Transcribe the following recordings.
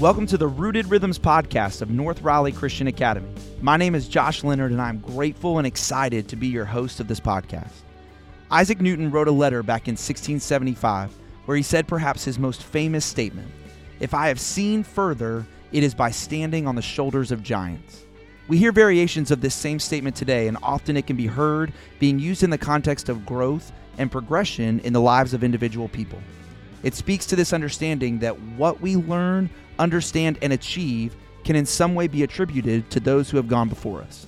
Welcome to the Rooted Rhythms podcast of North Raleigh Christian Academy. My name is Josh Leonard, and I'm grateful and excited to be your host of this podcast. Isaac Newton wrote a letter back in 1675 where he said perhaps his most famous statement If I have seen further, it is by standing on the shoulders of giants. We hear variations of this same statement today, and often it can be heard being used in the context of growth and progression in the lives of individual people. It speaks to this understanding that what we learn, understand, and achieve can in some way be attributed to those who have gone before us.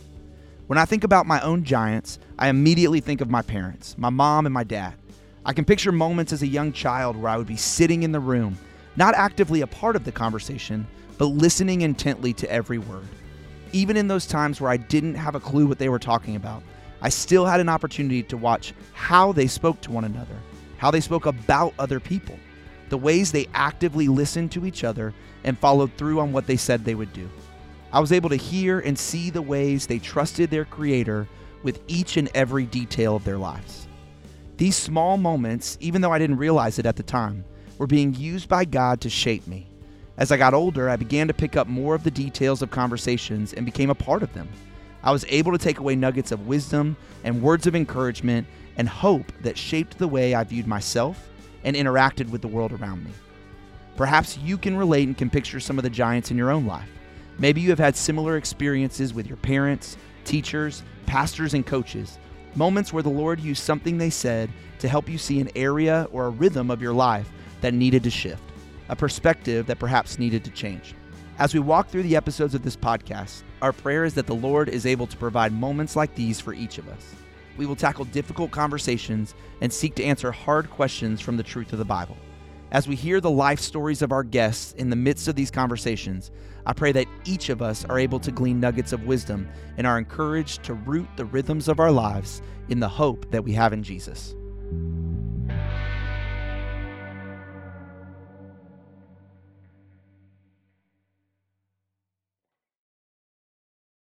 When I think about my own giants, I immediately think of my parents, my mom and my dad. I can picture moments as a young child where I would be sitting in the room, not actively a part of the conversation, but listening intently to every word. Even in those times where I didn't have a clue what they were talking about, I still had an opportunity to watch how they spoke to one another, how they spoke about other people, the ways they actively listened to each other and followed through on what they said they would do. I was able to hear and see the ways they trusted their Creator with each and every detail of their lives. These small moments, even though I didn't realize it at the time, were being used by God to shape me. As I got older, I began to pick up more of the details of conversations and became a part of them. I was able to take away nuggets of wisdom and words of encouragement and hope that shaped the way I viewed myself and interacted with the world around me. Perhaps you can relate and can picture some of the giants in your own life. Maybe you have had similar experiences with your parents, teachers, pastors, and coaches, moments where the Lord used something they said to help you see an area or a rhythm of your life that needed to shift a perspective that perhaps needed to change. As we walk through the episodes of this podcast, our prayer is that the Lord is able to provide moments like these for each of us. We will tackle difficult conversations and seek to answer hard questions from the truth of the Bible. As we hear the life stories of our guests in the midst of these conversations, I pray that each of us are able to glean nuggets of wisdom and are encouraged to root the rhythms of our lives in the hope that we have in Jesus.